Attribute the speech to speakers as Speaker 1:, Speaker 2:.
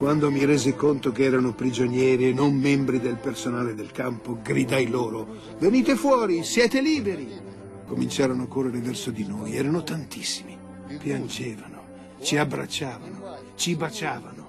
Speaker 1: Quando mi resi conto che erano prigionieri e non membri del personale del campo, gridai loro, venite fuori, siete liberi. Cominciarono a correre verso di noi, erano tantissimi. Piangevano, ci abbracciavano, ci baciavano.